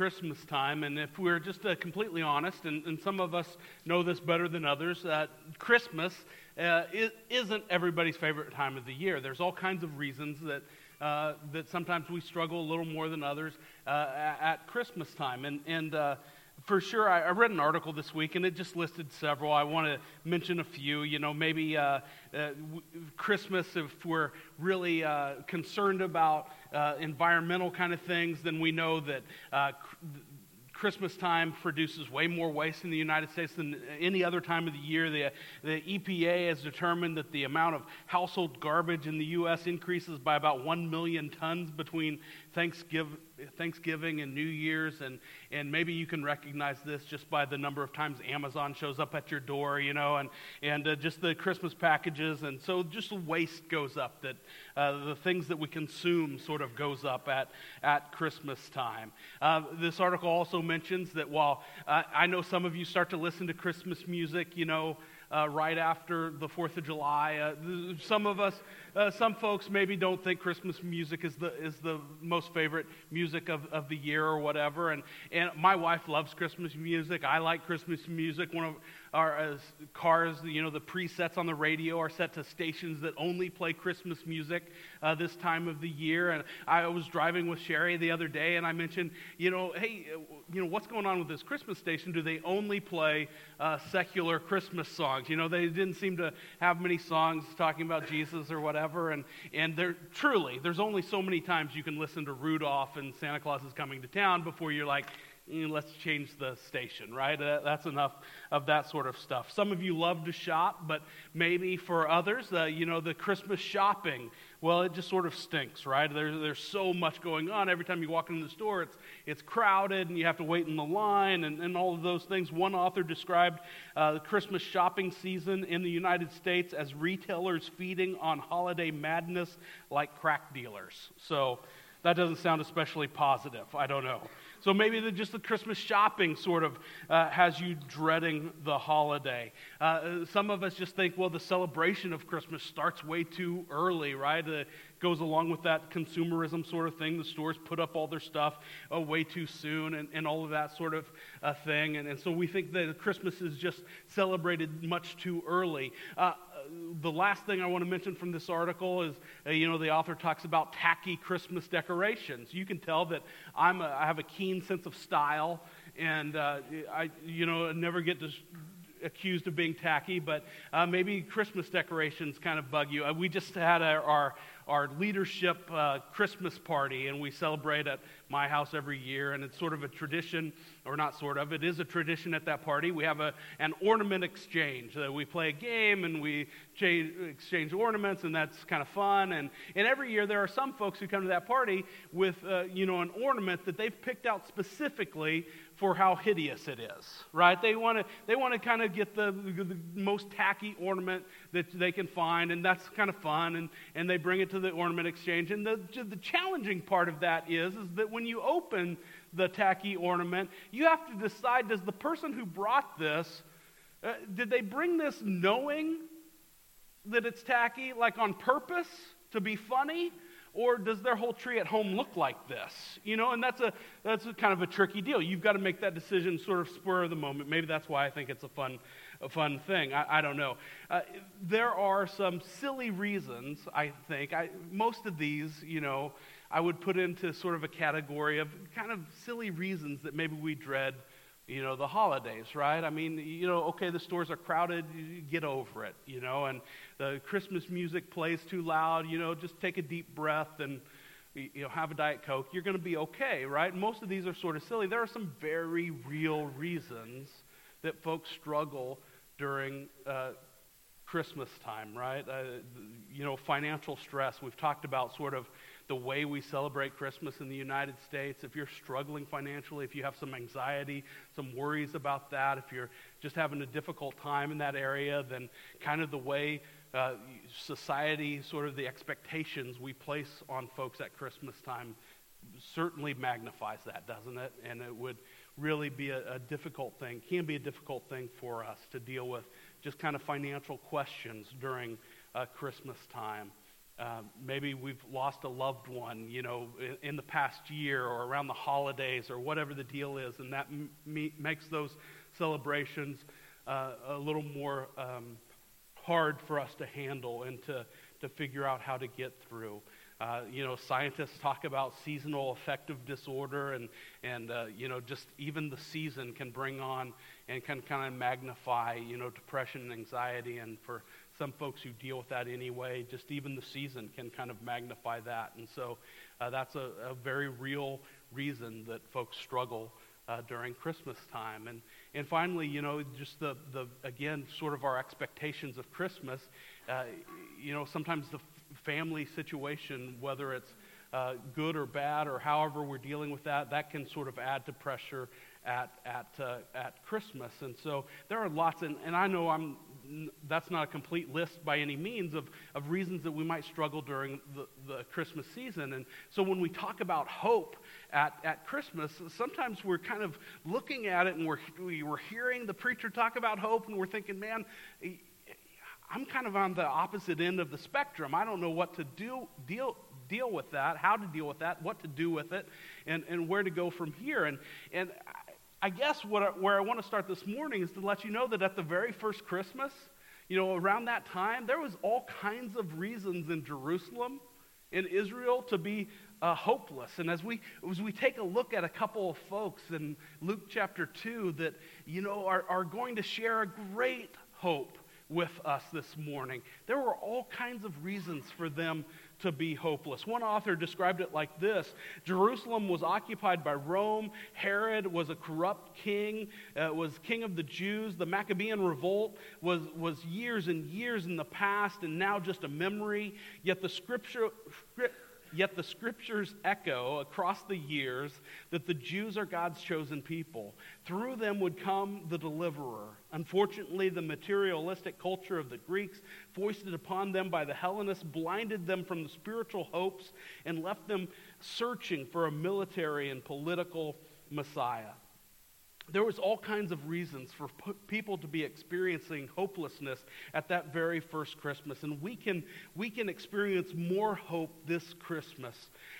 Christmas time, and if we're just uh, completely honest, and, and, some of us know this better than others, uh, Christmas uh, isn't everybody's favorite time of the year. There's all kinds of reasons that, uh, that sometimes we struggle a little more than others uh, at Christmas time. And, and uh, for sure, I, I, read an article this week and it just listed several. I want to mention a few. You know, maybe Christmas, if we're really concerned about uh, environmental kind of things, then we know that uh, Christmas time produces way more waste in the United States than any other time of the year. The, the EPA has determined that the amount of household garbage in the U.S. increases by about 1 million tons between Thanksgiving, Thanksgiving and New Year's. And, and maybe you can recognize this just by the number of times Amazon shows up at your door, you know, and, and uh, just the Christmas packages. And so just the waste goes up, that uh, the things that we consume sort of goes up at, at Christmas time. Uh, this article also mentions that while uh, I know some of you start to listen to Christmas music, you know, uh, right after the 4th of July. Uh, some of us, uh, some folks maybe don't think Christmas music is the, is the most favorite music of, of the year or whatever. And, and my wife loves Christmas music. I like Christmas music. One of our uh, cars, you know, the presets on the radio are set to stations that only play Christmas music uh, this time of the year. And I was driving with Sherry the other day, and I mentioned, you know, hey, uh, you know, what's going on with this Christmas station? Do they only play uh, secular Christmas songs? You know, they didn't seem to have many songs talking about Jesus or whatever. And and there truly, there's only so many times you can listen to Rudolph and Santa Claus is coming to town before you're like let's change the station, right? That's enough of that sort of stuff. Some of you love to shop, but maybe for others, uh, you know, the Christmas shopping, well, it just sort of stinks, right? There's, there's so much going on. Every time you walk into the store, it's, it's crowded and you have to wait in the line and, and all of those things. One author described uh, the Christmas shopping season in the United States as retailers feeding on holiday madness like crack dealers. So, that doesn't sound especially positive. I don't know. So maybe the, just the Christmas shopping sort of uh, has you dreading the holiday. Uh, some of us just think, well, the celebration of Christmas starts way too early, right? It goes along with that consumerism sort of thing. The stores put up all their stuff uh, way too soon and, and all of that sort of uh, thing. And, and so we think that Christmas is just celebrated much too early. The last thing I want to mention from this article is, uh, you know, the author talks about tacky Christmas decorations. You can tell that I'm a, I have a keen sense of style, and uh, I, you know, never get dis- accused of being tacky, but uh, maybe Christmas decorations kind of bug you. Uh, we just had our, our our leadership uh, Christmas party, and we celebrate at my house every year. And it's sort of a tradition, or not sort of, it is a tradition at that party. We have a, an ornament exchange. Uh, we play a game and we change, exchange ornaments, and that's kind of fun. And, and every year there are some folks who come to that party with, uh, you know, an ornament that they've picked out specifically for how hideous it is, right? They want to they want to kind of get the, the, most tacky ornament that they can find, and that's kind of fun. And, and they bring it to the ornament exchange. And the, the challenging part of that is, is that when you open the tacky ornament, you have to decide does the person who brought this, uh, did they bring this knowing that it's tacky, like on purpose to be funny? Or does their whole tree at home look like this? You know, and that's a that's a kind of a tricky deal. You've got to make that decision sort of spur of the moment. Maybe that's why I think it's a fun a fun thing. I, I don't know. Uh, there are some silly reasons, I think. I, most of these, you know, I would put into sort of a category of kind of silly reasons that maybe we dread you know, the holidays, right? I mean, you know, okay, the stores are crowded, get over it, you know, and the Christmas music plays too loud, you know, just take a deep breath and, you know, have a Diet Coke. You're going to be okay, right? Most of these are sort of silly. There are some very real reasons that folks struggle during uh, Christmas time, right? Uh, you know, financial stress. We've talked about sort of the way we celebrate Christmas in the United States. If you're struggling financially, if you have some anxiety, some worries about that, if you're just having a difficult time in that area, then kind of the way uh, society, sort of the expectations we place on folks at Christmas time certainly magnifies that, doesn't it? And it would really be a, a difficult thing, can be a difficult thing for us to deal with just kind of financial questions during uh, Christmas time. Uh, maybe we've lost a loved one, you know, in, in, the past year or around the holidays or whatever the deal is, and that m- makes those celebrations uh, a little more um, hard for us to handle and to, to figure out how to get through. Uh, you know, scientists talk about seasonal affective disorder, and, and uh, you know, just even the season can bring on and can kind of magnify, you know, depression and anxiety. And for some folks who deal with that anyway, just even the season can kind of magnify that. And so uh, that's a, a, very real reason that folks struggle uh, during Christmas time. And, and finally, you know, just the, the, again, sort of our expectations of Christmas. Uh, you know, sometimes the family situation, whether it's uh, good or bad or however we're dealing with that, that can sort of add to pressure at, at, uh, at Christmas. And so there are lots, and, and I know I'm, that's not a complete list by any means of, of reasons that we might struggle during the, the Christmas season. And so when we talk about hope at, at Christmas, sometimes we're kind of looking at it and we're, we're hearing the preacher talk about hope and we're thinking, man, I'm kind of on the opposite end of the spectrum. I don't know what to do, deal, deal with that, how to deal with that, what to do with it, and, and where to go from here. And, and I guess what, where I want to start this morning is to let you know that at the very first Christmas, you know, around that time, there was all kinds of reasons in Jerusalem, in Israel, to be uh, hopeless. And as we, as we take a look at a couple of folks in Luke chapter 2 that, you know, are, are going to share a great hope with us this morning. There were all kinds of reasons for them to be hopeless. One author described it like this Jerusalem was occupied by Rome. Herod was a corrupt king, uh, was king of the Jews. The Maccabean revolt was, was years and years in the past and now just a memory. Yet the scripture, script, Yet the scriptures echo across the years that the Jews are God's chosen people. Through them would come the deliverer. Unfortunately, the materialistic culture of the Greeks, foisted upon them by the Hellenists, blinded them from the spiritual hopes and left them searching for a military and political Messiah there was all kinds of reasons for people to be experiencing hopelessness at that very first christmas. And we can we can experience more hope this christmas.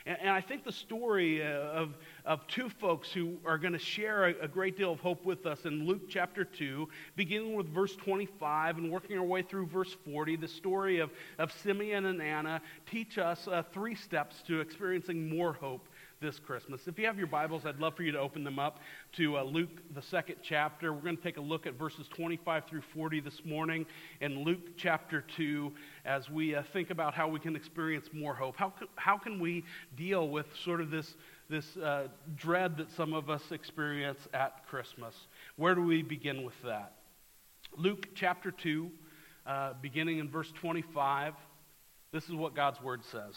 And, and i think the story uh, of, of two folks who are going to share a, a, great deal of hope with us in luke chapter 2 beginning with verse 25 and working our way through verse 40 the story of, of simeon and anna teach us uh, three steps to experiencing more hope this Christmas. If you have your Bibles, I'd love for you to open them up to uh, Luke, the second chapter. We're going to take a look at verses 25 through 40 this morning in Luke chapter 2 as we uh, think about how we can experience more hope. How, how can we deal with sort of this, this uh, dread that some of us experience at Christmas? Where do we begin with that? Luke chapter 2, uh, beginning in verse 25, this is what God's word says.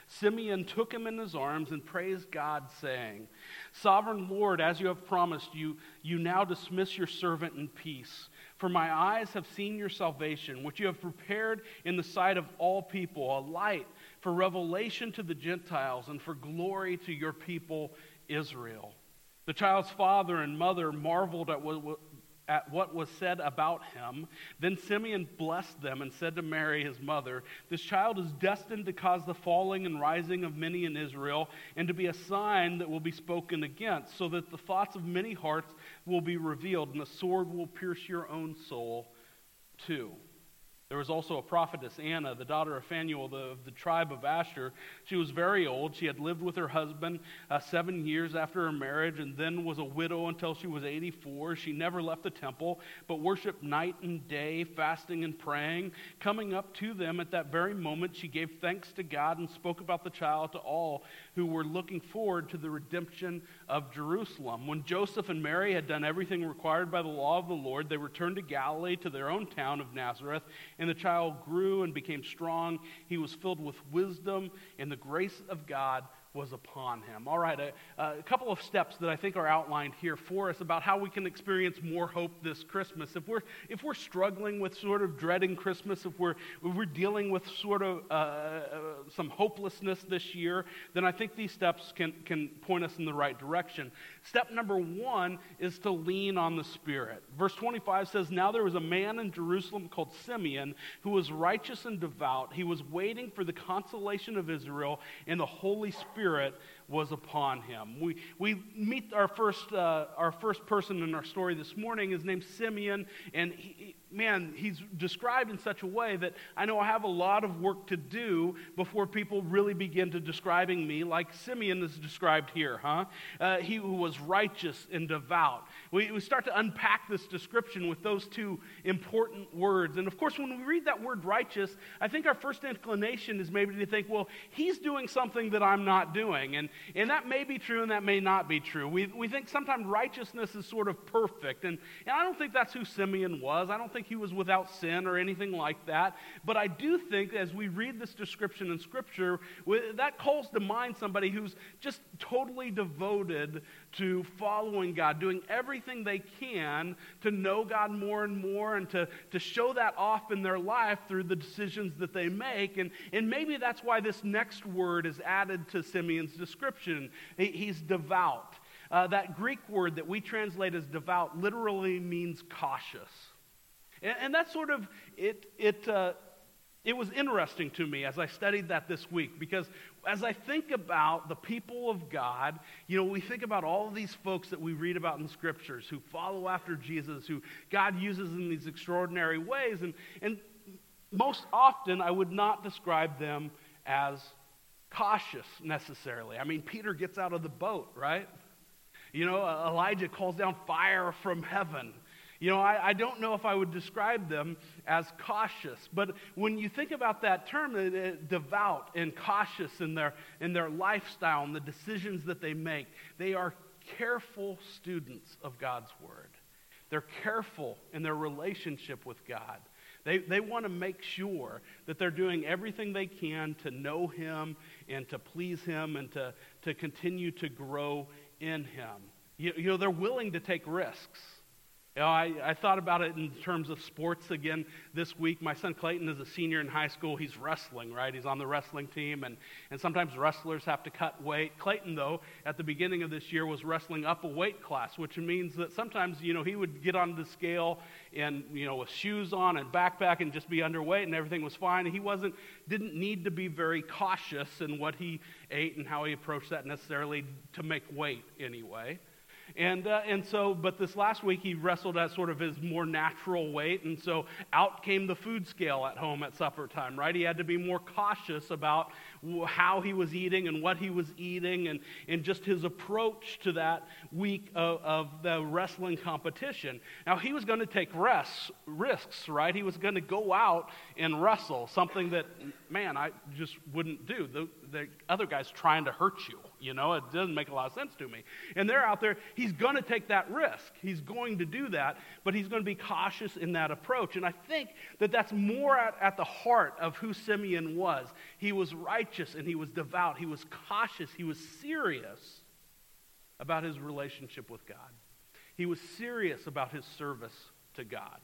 Simeon took him in his arms and praised God, saying, Sovereign Lord, as you have promised, you, you now dismiss your servant in peace. For my eyes have seen your salvation, which you have prepared in the sight of all people, a light for revelation to the Gentiles and for glory to your people Israel. The child's father and mother marveled at what, at what was said about him. Then Simeon blessed them and said to Mary, his mother, This child is destined to cause the falling and rising of many in Israel, and to be a sign that will be spoken against, so that the thoughts of many hearts will be revealed, and the sword will pierce your own soul too. There was also a prophetess, Anna, the daughter of Phanuel the, of the tribe of Asher. She was very old. She had lived with her husband uh, seven years after her marriage and then was a widow until she was 84. She never left the temple, but worshiped night and day, fasting and praying. Coming up to them at that very moment, she gave thanks to God and spoke about the child to all who were looking forward to the redemption of Jerusalem. When Joseph and Mary had done everything required by the law of the Lord, they returned to Galilee to their own town of Nazareth. And the child grew and became strong. He was filled with wisdom, and the grace of God was upon him. All right, a, a, couple of steps that I think are outlined here for us about how we can experience more hope this Christmas. If we're, if we're struggling with sort of dreading Christmas, if we're, if we're dealing with sort of uh, uh, some hopelessness this year, then I think these steps can, can point us in the right direction. Step number one is to lean on the Spirit. Verse 25 says, Now there was a man in Jerusalem called Simeon who was righteous and devout. He was waiting for the consolation of Israel, and the Holy Spirit Spirit was upon him. We, we meet our first, uh, our first person in our story this morning. His name's Simeon, and he, man, he's described in such a way that I know I have a lot of work to do before people really begin to describing me like Simeon is described here, huh? Uh, he who was righteous and devout. We, we start to unpack this description with those two important words. And of course, when we read that word righteous, I think our first inclination is maybe to think, well, he's doing something that I'm not doing. And, and that may be true and that may not be true. We, we think sometimes righteousness is sort of perfect. And, and I don't think that's who Simeon was. I don't think he was without sin or anything like that. But I do think as we read this description in Scripture, that calls to mind somebody who's just totally devoted to following God, doing everything they can to know God more and more and to, to show that off in their life through the decisions that they make. And, and maybe that's why this next word is added to Simeon's description. He, he's devout. Uh, that Greek word that we translate as devout literally means cautious. And, and that's sort of, it, it, uh, it was interesting to me as I studied that this week because as I think about the people of God, you know, we think about all these folks that we read about in the scriptures who follow after Jesus, who God uses in these extraordinary ways. And, and most often, I would not describe them as cautious necessarily. I mean, Peter gets out of the boat, right? You know, Elijah calls down fire from heaven. You know, I, I, don't know if I would describe them as cautious, but when you think about that term, devout and cautious in their, in their lifestyle and the decisions that they make, they are careful students of God's Word. They're careful in their relationship with God. They, they want to make sure that they're doing everything they can to know Him and to please Him and to, to continue to grow in Him. You, you know, they're willing to take risks. You know, I, I thought about it in terms of sports again this week. My son Clayton is a senior in high school. He's wrestling, right? He's on the wrestling team, and, and sometimes wrestlers have to cut weight. Clayton, though, at the beginning of this year was wrestling up a weight class, which means that sometimes, you know, he would get on the scale and, you know, with shoes on and backpack and just be underweight and everything was fine. He wasn't, didn't need to be very cautious in what he ate and how he approached that necessarily to make weight anyway. And, uh, and so, but this last week he wrestled at sort of his more natural weight. And so out came the food scale at home at supper time, right? He had to be more cautious about how he was eating and what he was eating and, and just his approach to that week of, of the wrestling competition. Now, he was going to take rests, risks, right? He was going to go out and wrestle, something that, man, I just wouldn't do. The, the other guy's trying to hurt you. You know, it doesn't make a lot of sense to me. And they're out there, he's going to take that risk. He's going to do that, but he's going to be cautious in that approach. And I think that that's more at, at the heart of who Simeon was. He was righteous and he was devout, he was cautious, he was serious about his relationship with God. He was serious about his service to God.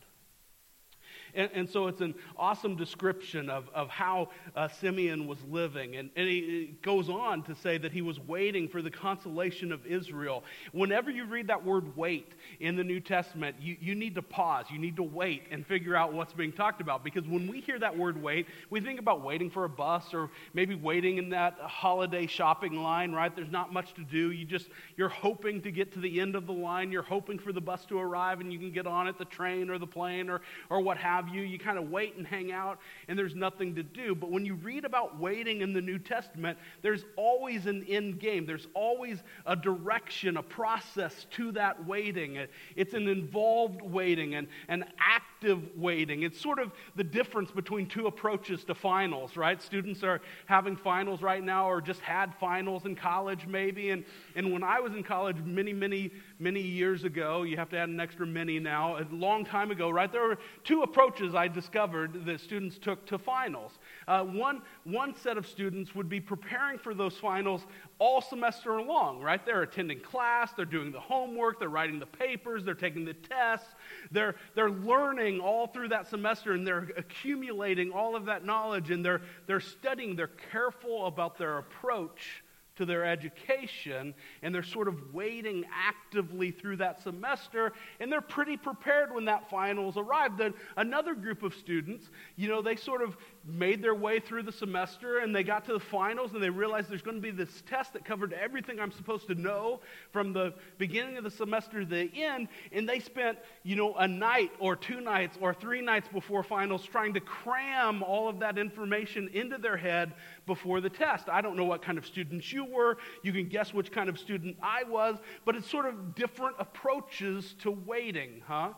And, and so it's an awesome description of, of how uh, Simeon was living. And, and he goes on to say that he was waiting for the consolation of Israel. Whenever you read that word wait in the New Testament, you, you need to pause. You need to wait and figure out what's being talked about. Because when we hear that word wait, we think about waiting for a bus or maybe waiting in that holiday shopping line, right? There's not much to do. You just, you're hoping to get to the end of the line. You're hoping for the bus to arrive and you can get on it, the train or the plane or, or what have you. You kind of wait and hang out, and there's nothing to do. But when you read about waiting in the New Testament, there's always an end game. There's always a direction, a process to that waiting. It's an involved waiting and an active waiting. It's sort of the difference between two approaches to finals, right? Students are having finals right now or just had finals in college, maybe. And, and when I was in college many, many many years ago. You have to add an extra many now. A long time ago, right? There were two approaches I discovered that students took to finals. Uh, one, one set of students would be preparing for those finals all semester long, right? They're attending class, they're doing the homework, they're writing the papers, they're taking the tests, they're, they're learning all through that semester and they're accumulating all of that knowledge and they're, they're studying, they're careful about their approach to their education, and they're sort of waiting actively through that semester, and they're pretty prepared when that finals arrive. Then another group of students, you know, they sort of made their way through the semester and they got to the finals and they realized there's going to be this test that covered everything I'm supposed to know from the beginning of the semester to the end. And they spent, you know, a night or two nights or three nights before finals trying to cram all of that information into their head before the test. I don't know what kind of students you were. You can guess which kind of student I was, but it's sort of different approaches to waiting, huh?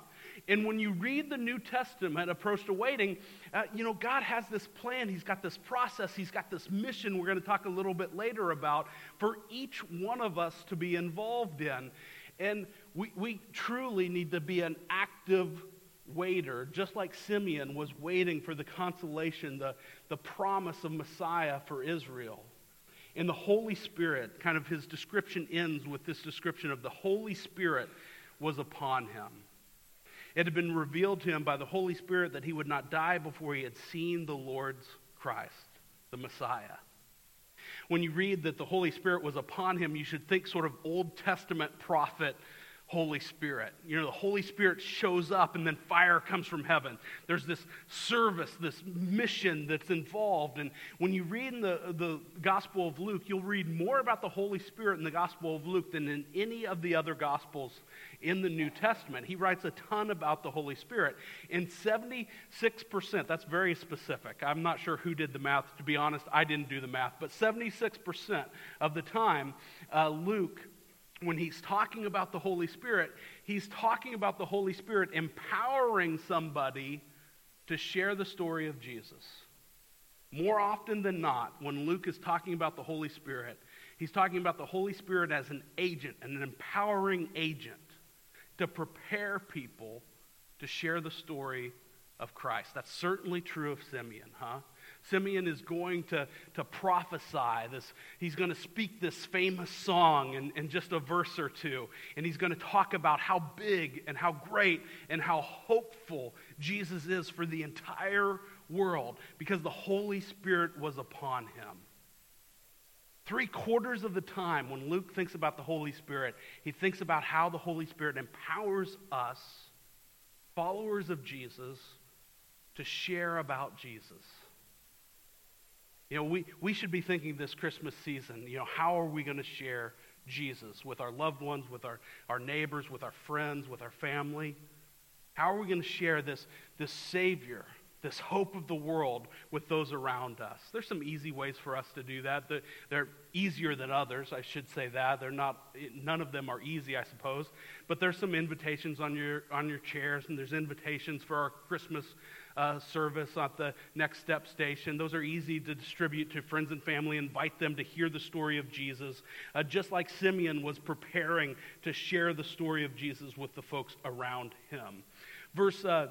And when you read the New Testament approach to waiting, uh, you know, God has this plan. He's got this process. He's got this mission we're going to talk a little bit later about for each one of us to be involved in. And we, we truly need to be an active waiter, just like Simeon was waiting for the consolation, the, the promise of Messiah for Israel. And the Holy Spirit, kind of his description ends with this description of the Holy Spirit was upon him. It had been revealed to him by the Holy Spirit that he would not die before he had seen the Lord's Christ, the Messiah. When you read that the Holy Spirit was upon him, you should think sort of Old Testament prophet Holy Spirit. You know, the Holy Spirit shows up and then fire comes from heaven. There's this service, this mission that's involved. And when you read in the, the Gospel of Luke, you'll read more about the Holy Spirit in the Gospel of Luke than in any of the other Gospels in the New Testament. He writes a ton about the Holy Spirit. And 76%, that's very specific. I'm not sure who did the math. To be honest, I didn't do the math. But 76% of the time, uh, Luke when he's talking about the Holy Spirit, he's talking about the Holy Spirit empowering somebody to share the story of Jesus. More often than not, when Luke is talking about the Holy Spirit, he's talking about the Holy Spirit as an agent, an empowering agent to prepare people to share the story of Christ. That's certainly true of Simeon, huh? Simeon is going to, to prophesy this. He's going to speak this famous song in, in just a verse or two. And he's going to talk about how big and how great and how hopeful Jesus is for the entire world because the Holy Spirit was upon him. Three quarters of the time, when Luke thinks about the Holy Spirit, he thinks about how the Holy Spirit empowers us, followers of Jesus, to share about Jesus. You know, we, we should be thinking this Christmas season, you know, how are we going to share Jesus with our loved ones, with our, our neighbors, with our friends, with our family? How are we going to share this, this Savior, this hope of the world with those around us? There's some easy ways for us to do that. They're easier than others, I should say that. They're not, none of them are easy, I suppose. But there's some invitations on your, on your chairs, and there's invitations for our Christmas uh, service at the Next Step station. Those are easy to distribute to friends and family, invite them to hear the story of Jesus, uh, just like Simeon was preparing to share the story of Jesus with the folks around him. Verse uh,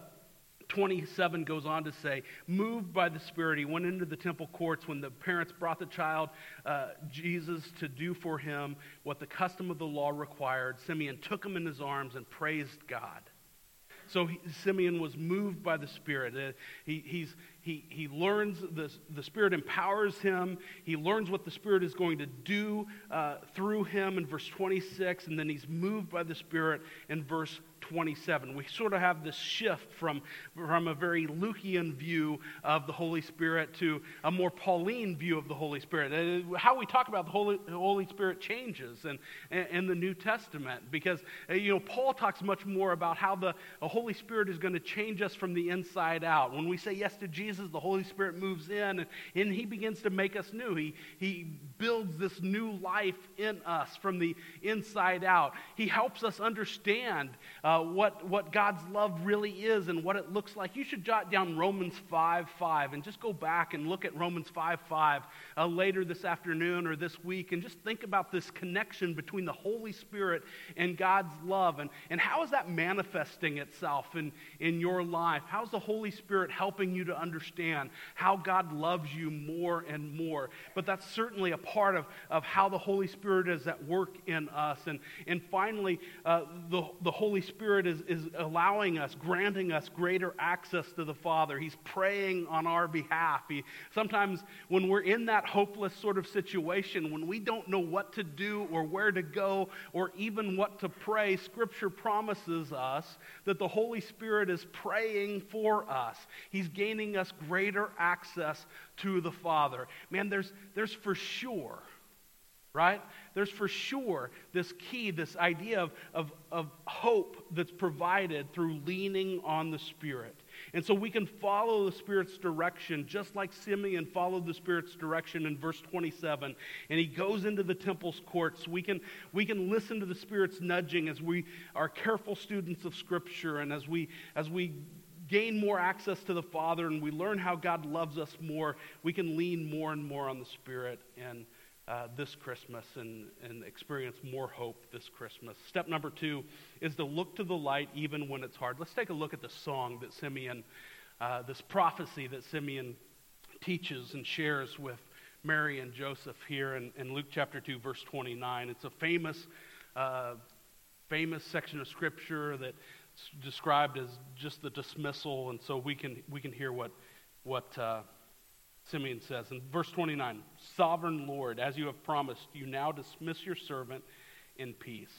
27 goes on to say, moved by the Spirit, he went into the temple courts when the parents brought the child, uh, Jesus, to do for him what the custom of the law required. Simeon took him in his arms and praised God. So he, Simeon was moved by the Spirit. Uh, he, he's, he, he learns, the, the Spirit empowers him. He learns what the Spirit is going to do uh, through him in verse 26, and then he's moved by the Spirit in verse 27. We sort of have this shift from, from a very Lukean view of the Holy Spirit to a more Pauline view of the Holy Spirit. Uh, how we talk about the Holy, Holy Spirit changes in, in the New Testament because, uh, you know, Paul talks much more about how the, the Holy Spirit is going to change us from the inside out. When we say yes to Jesus, the Holy Spirit moves in and, and he begins to make us new. He, he builds this new life in us from the inside out. He helps us understand uh, what, what God's love really is and what it looks like, you should jot down Romans 5 5 and just go back and look at Romans 5 5 uh, later this afternoon or this week and just think about this connection between the Holy Spirit and God's love. And, and how is that manifesting itself in, in your life? How's the Holy Spirit helping you to understand how God loves you more and more? But that's certainly a part of, of how the Holy Spirit is at work in us. And, and finally, uh, the, the Holy Spirit is, is allowing us, granting us greater access to the Father. He's praying on our behalf. He, sometimes when we're in that hopeless sort of situation, when we don't know what to do or where to go or even what to pray, Scripture promises us that the Holy Spirit is praying for us. He's gaining us greater access to the Father. Man, there's, there's for sure right? There's for sure this key, this idea of, of, of hope that's provided through leaning on the Spirit. And so we can follow the Spirit's direction, just like Simeon followed the Spirit's direction in verse 27. And he goes into the temple's courts. We can, we can listen to the Spirit's nudging as we are careful students of Scripture and as we, as we gain more access to the Father and we learn how God loves us more, we can lean more and more on the Spirit and uh, this Christmas and, and experience more hope this Christmas. Step number two is to look to the light even when it's hard. Let's take a look at the song that Simeon, uh, this prophecy that Simeon teaches and shares with Mary and Joseph here in, in Luke chapter 2, verse 29. It's a famous, uh, famous section of scripture that's described as just the dismissal, and so we can, we can hear what, what uh, Simeon says in verse 29 Sovereign Lord, as you have promised, you now dismiss your servant in peace.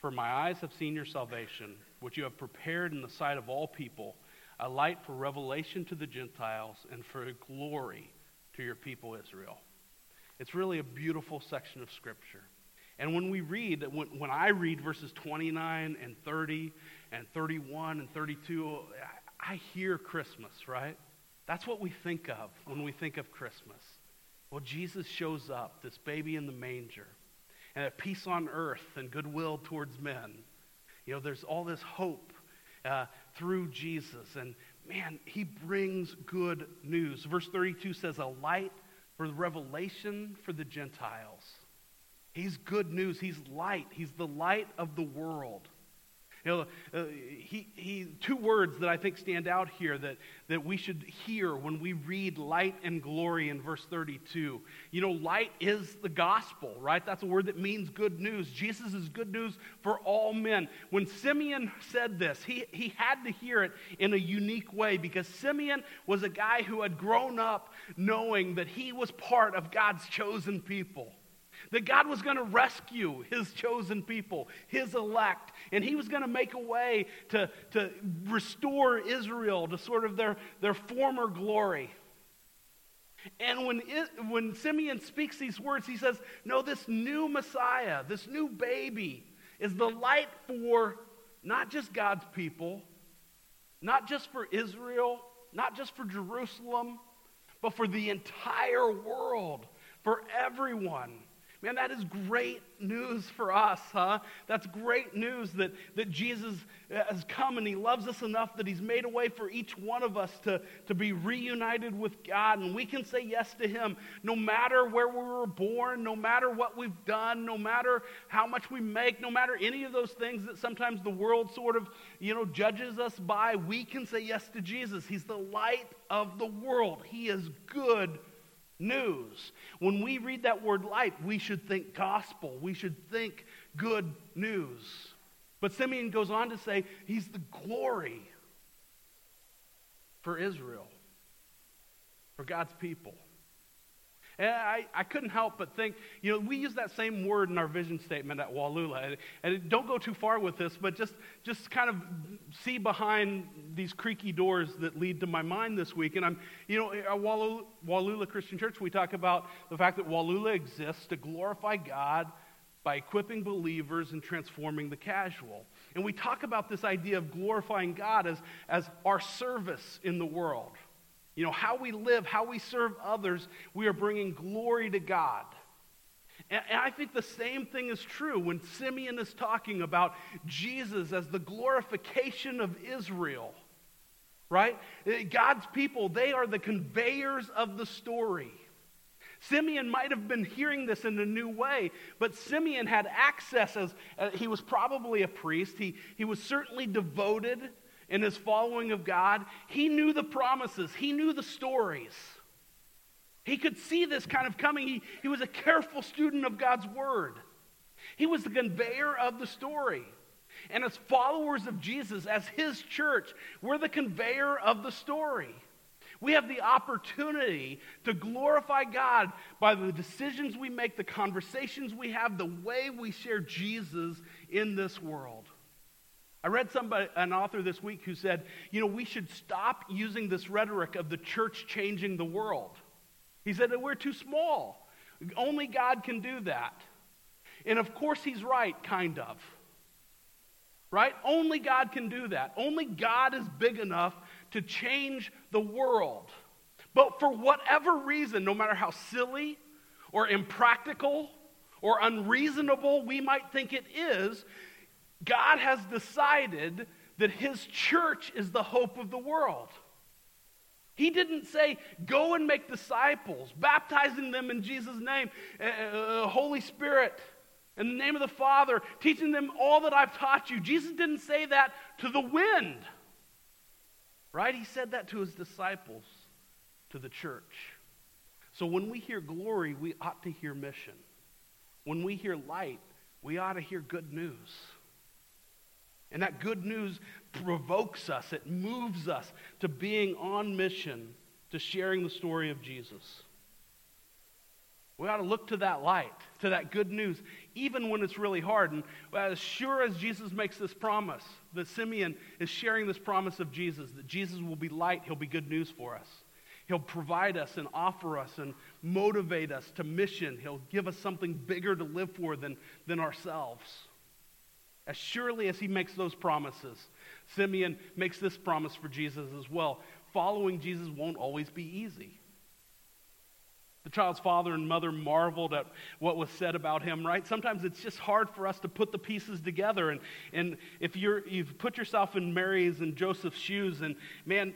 For my eyes have seen your salvation, which you have prepared in the sight of all people, a light for revelation to the Gentiles and for glory to your people Israel. It's really a beautiful section of Scripture. And when we read, when, when I read verses 29 and 30 and 31 and 32, I, I hear Christmas, right? That's what we think of when we think of Christmas. Well, Jesus shows up, this baby in the manger, and at peace on earth and goodwill towards men. You know, there's all this hope uh, through Jesus. And man, he brings good news. Verse 32 says, a light for the revelation for the Gentiles. He's good news. He's light. He's the light of the world. You know, uh, he, he, two words that I think stand out here that, that we should hear when we read light and glory in verse 32. You know, light is the gospel, right? That's a word that means good news. Jesus is good news for all men. When Simeon said this, he, he had to hear it in a unique way because Simeon was a guy who had grown up knowing that he was part of God's chosen people. That God was going to rescue his chosen people, his elect, and he was going to make a way to, to restore Israel to sort of their, their former glory. And when, it, when Simeon speaks these words, he says, No, this new Messiah, this new baby, is the light for not just God's people, not just for Israel, not just for Jerusalem, but for the entire world, for everyone. Man, that is great news for us, huh? That's great news that, that Jesus has come and he loves us enough that he's made a way for each one of us to, to be reunited with God. And we can say yes to him no matter where we were born, no matter what we've done, no matter how much we make, no matter any of those things that sometimes the world sort of, you know, judges us by. We can say yes to Jesus. He's the light of the world. He is good news. When we read that word light, we should think gospel. We should think good news. But Simeon goes on to say he's the glory for Israel, for God's people. And I, I couldn't help but think, you know, we use that same word in our vision statement at Wallula. And don't go too far with this, but just, just kind of see behind these creaky doors that lead to my mind this week. And I'm, you know, at Wallula, Wallula Christian Church, we talk about the fact that Wallula exists to glorify God by equipping believers and transforming the casual. And we talk about this idea of glorifying God as, as our service in the world. You know, how we live, how we serve others, we are bringing glory to God. And I think the same thing is true when Simeon is talking about Jesus as the glorification of Israel, right? God's people, they are the conveyors of the story. Simeon might have been hearing this in a new way, but Simeon had access as uh, he was probably a priest. He, he was certainly devoted in his following of God. He knew the promises, he knew the stories. He could see this kind of coming. He, he was a careful student of God's word. He was the conveyor of the story. And as followers of Jesus, as his church, we're the conveyor of the story. We have the opportunity to glorify God by the decisions we make, the conversations we have, the way we share Jesus in this world. I read somebody, an author this week who said, you know, we should stop using this rhetoric of the church changing the world. He said that we're too small. Only God can do that. And of course, he's right, kind of. Right? Only God can do that. Only God is big enough to change the world. But for whatever reason, no matter how silly or impractical or unreasonable we might think it is, God has decided that his church is the hope of the world. He didn't say, go and make disciples, baptizing them in Jesus' name, uh, Holy Spirit, in the name of the Father, teaching them all that I've taught you. Jesus didn't say that to the wind, right? He said that to his disciples, to the church. So when we hear glory, we ought to hear mission. When we hear light, we ought to hear good news. And that good news provokes us, it moves us to being on mission, to sharing the story of Jesus. We ought to look to that light, to that good news, even when it's really hard. And as sure as Jesus makes this promise, that Simeon is sharing this promise of Jesus, that Jesus will be light, he'll be good news for us. He'll provide us and offer us and motivate us to mission. He'll give us something bigger to live for than, than ourselves. As surely as he makes those promises, Simeon makes this promise for Jesus as well. Following Jesus won't always be easy. The child's father and mother marveled at what was said about him, right? Sometimes it's just hard for us to put the pieces together. And, and if you're, you've put yourself in Mary's and Joseph's shoes, and man,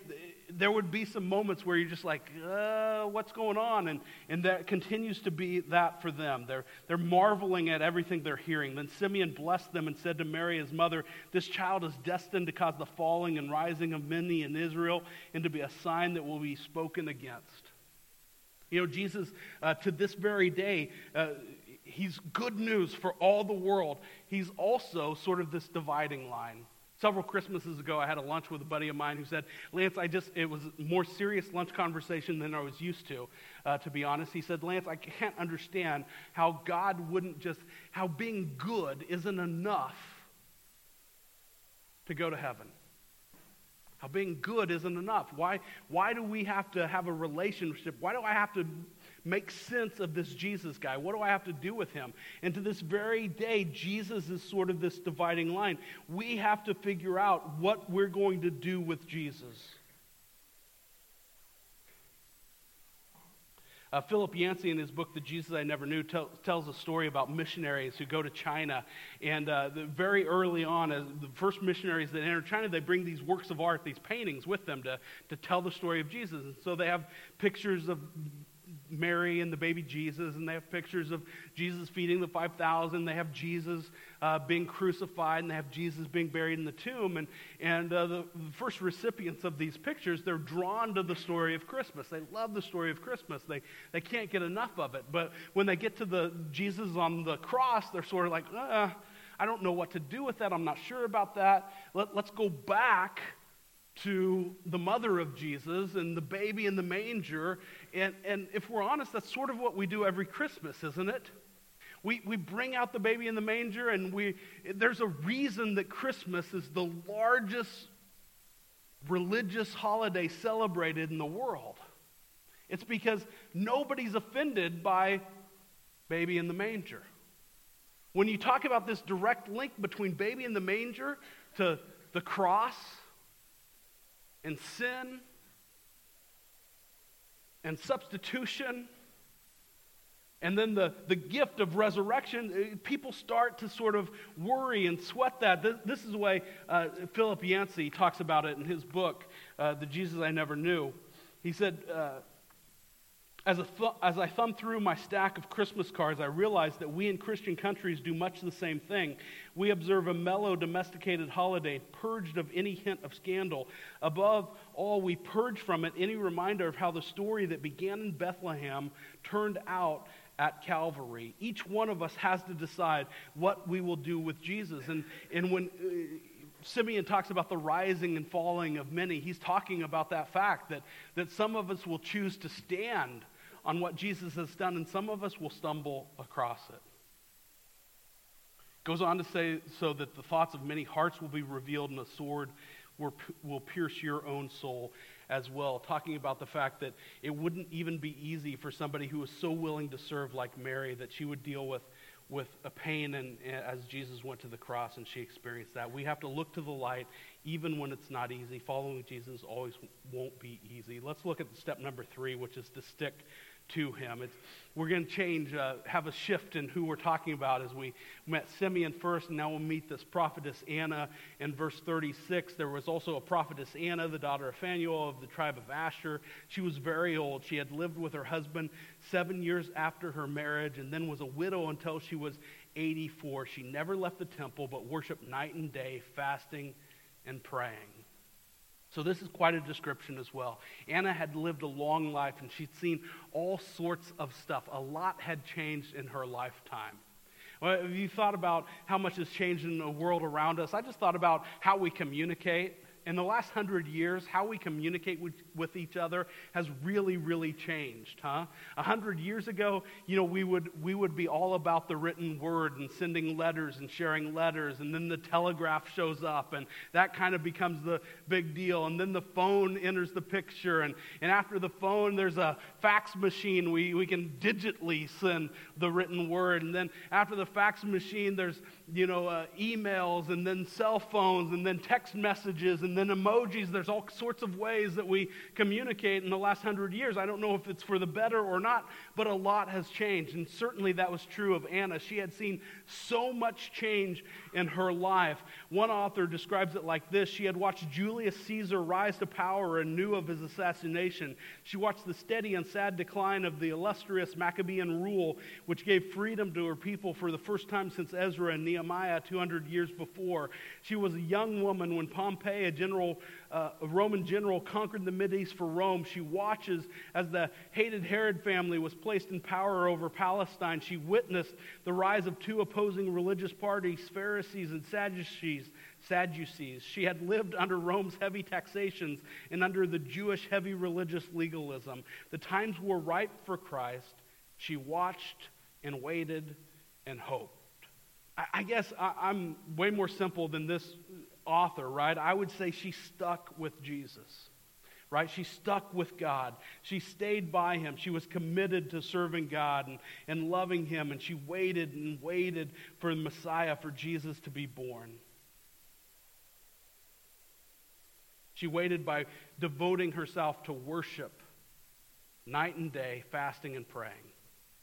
there would be some moments where you're just like, uh, what's going on? And, and that continues to be that for them. They're, they're marveling at everything they're hearing. Then Simeon blessed them and said to Mary, his mother, This child is destined to cause the falling and rising of many in Israel and to be a sign that will be spoken against. You know, Jesus, uh, to this very day, uh, he's good news for all the world. He's also sort of this dividing line. Several Christmases ago, I had a lunch with a buddy of mine who said, Lance, I just, it was a more serious lunch conversation than I was used to, uh, to be honest. He said, Lance, I can't understand how God wouldn't just, how being good isn't enough to go to heaven. How being good isn't enough. Why, why do we have to have a relationship? Why do I have to make sense of this Jesus guy? What do I have to do with him? And to this very day, Jesus is sort of this dividing line. We have to figure out what we're going to do with Jesus. Uh, Philip Yancey, in his book, The Jesus I Never Knew, tell, tells a story about missionaries who go to China. And uh, the, very early on, as the first missionaries that enter China, they bring these works of art, these paintings with them to, to tell the story of Jesus. And so they have pictures of Mary and the baby Jesus, and they have pictures of Jesus feeding the 5,000. They have Jesus uh, being crucified, and they have Jesus being buried in the tomb. And, and uh, the, the first recipients of these pictures, they're drawn to the story of Christmas. They love the story of Christmas. They, they can't get enough of it. But when they get to the Jesus on the cross, they're sort of like, uh, I don't know what to do with that. I'm not sure about that. Let, let's go back to the mother of Jesus and the baby in the manger. And, and if we're honest, that's sort of what we do every Christmas, isn't it? We, we bring out the baby in the manger, and we, there's a reason that Christmas is the largest religious holiday celebrated in the world. It's because nobody's offended by baby in the manger. When you talk about this direct link between baby in the manger to the cross, and sin and substitution And then the, the gift of resurrection, uh, people start to sort of worry and sweat that. This, this is the way uh, Philip Yancey talks about it in his book, uh, The Jesus I Never Knew. He said, uh, as, th- as I thumb through my stack of Christmas cards, I realize that we in Christian countries do much the same thing. We observe a mellow, domesticated holiday, purged of any hint of scandal. Above all, we purge from it any reminder of how the story that began in Bethlehem turned out at Calvary. Each one of us has to decide what we will do with Jesus. And, and when uh, Simeon talks about the rising and falling of many, he's talking about that fact that, that some of us will choose to stand on what Jesus has done, and some of us will stumble across it. Goes on to say, so that the thoughts of many hearts will be revealed, and a sword will, will pierce your own soul as well, talking about the fact that it wouldn't even be easy for somebody who was so willing to serve like Mary, that she would deal with, with a pain and, as Jesus went to the cross and she experienced that. We have to look to the light even when it's not easy. Following Jesus always won't be easy. Let's look at step number three, which is to stick to him. It's, we're going to change, uh, have a shift in who we're talking about as we met Simeon first, and now we'll meet this prophetess Anna in verse 36. There was also a prophetess Anna, the daughter of Phanuel of the tribe of Asher. She was very old. She had lived with her husband seven years after her marriage and then was a widow until she was 84. She never left the temple but worshiped night and day, fasting and praying. So, this is quite a description as well. Anna had lived a long life and she'd seen all sorts of stuff. A lot had changed in her lifetime. Well, have you thought about how much has changed in the world around us? I just thought about how we communicate in the last hundred years, how we communicate with, with, each other has really, really changed, huh? A hundred years ago, you know, we would, we would be all about the written word and sending letters and sharing letters, and then the telegraph shows up, and that kind of becomes the big deal. And then the phone enters the picture, and, and after the phone, there's a fax machine. We, we can digitally send the written word. And then after the fax machine, there's, you know, uh, emails, and then cell phones, and then text messages, and then emojis. There's all sorts of ways that we communicate in the last hundred years. I don't know if it's for the better or not, but a lot has changed. And certainly that was true of Anna. She had seen so much change in her life. One author describes it like this She had watched Julius Caesar rise to power and knew of his assassination. She watched the steady and sad decline of the illustrious Maccabean rule, which gave freedom to her people for the first time since Ezra and Nehemiah 200 years before. She was a young woman when Pompey, a general, uh, a Roman general, conquered the Mideast for Rome. She watches as the hated Herod family was placed in power over Palestine. She witnessed the rise of two opposing religious parties, Pharisees and Sadducees. Sadducees. She had lived under Rome's heavy taxations and under the Jewish heavy religious legalism. The times were ripe for Christ. She watched and waited and hoped. I, I guess I, am way more simple than this author, right? I would say she stuck with Jesus, right? She stuck with God. She stayed by him. She was committed to serving God and, and loving him, and she waited and waited for the Messiah, for Jesus to be born. She waited by devoting herself to worship night and day, fasting and praying.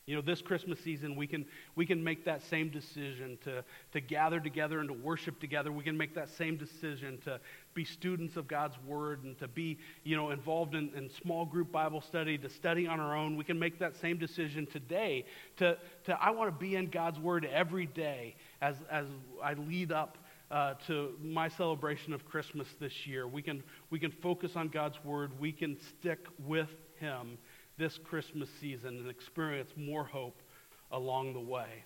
You know, this Christmas season, we can, we can make that same decision to, to gather together and to worship together. We can make that same decision to be students of God's Word and to be, you know, involved in, in small group Bible study, to study on our own. We can make that same decision today to, to I want to be in God's Word every day as, as I lead up uh, to my celebration of Christmas this year. We can, we can focus on God's Word. We can stick with Him this Christmas season and experience more hope along the way.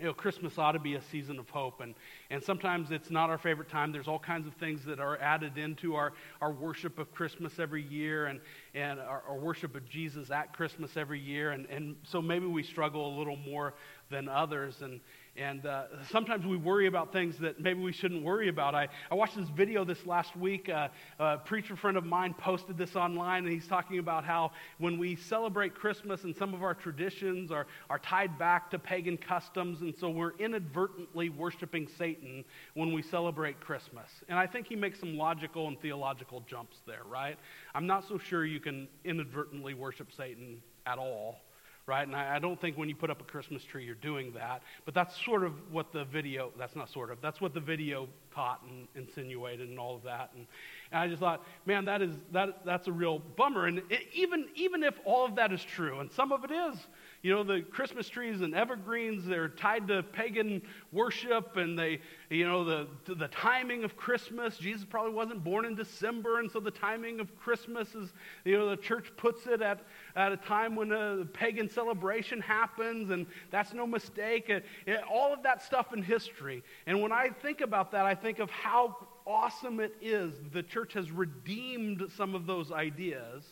You know, Christmas ought to be a season of hope, and, and sometimes it's not our favorite time. There's all kinds of things that are added into our, our worship of Christmas every year and, and our, our worship of Jesus at Christmas every year, and, and so maybe we struggle a little more than others. And, and uh, sometimes we worry about things that maybe we shouldn't worry about. I, I watched this video this last week. Uh, a preacher friend of mine posted this online, and he's talking about how when we celebrate Christmas and some of our traditions are, are tied back to pagan customs, and so we're inadvertently worshiping Satan when we celebrate Christmas. And I think he makes some logical and theological jumps there, right? I'm not so sure you can inadvertently worship Satan at all right? And I, I don't think when you put up a Christmas tree, you're doing that. But that's sort of what the video, that's not sort of, that's what the video taught and insinuated and all of that. And, and I just thought, man, that is, that, that's a real bummer. And it, even, even if all of that is true, and some of it is, you know, the Christmas trees and evergreens, they're tied to pagan worship and they, you know, the, the timing of Christmas. Jesus probably wasn't born in December, and so the timing of Christmas is, you know, the church puts it at, at a time when a pagan celebration happens, and that's no mistake. It, it, all of that stuff in history. And when I think about that, I think of how awesome it is the church has redeemed some of those ideas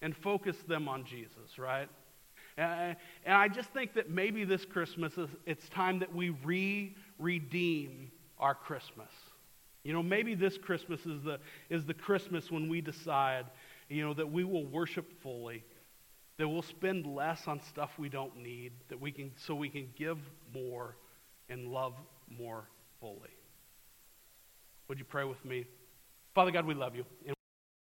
and focused them on Jesus, right? And, and I just think that maybe this Christmas, it's time that we re redeem our Christmas. You know, maybe this Christmas is the, is the Christmas when we decide, you know, that we will worship fully, that we'll spend less on stuff we don't need, that we can, so we can give more and love more fully. Would you pray with me? Father God, we love you.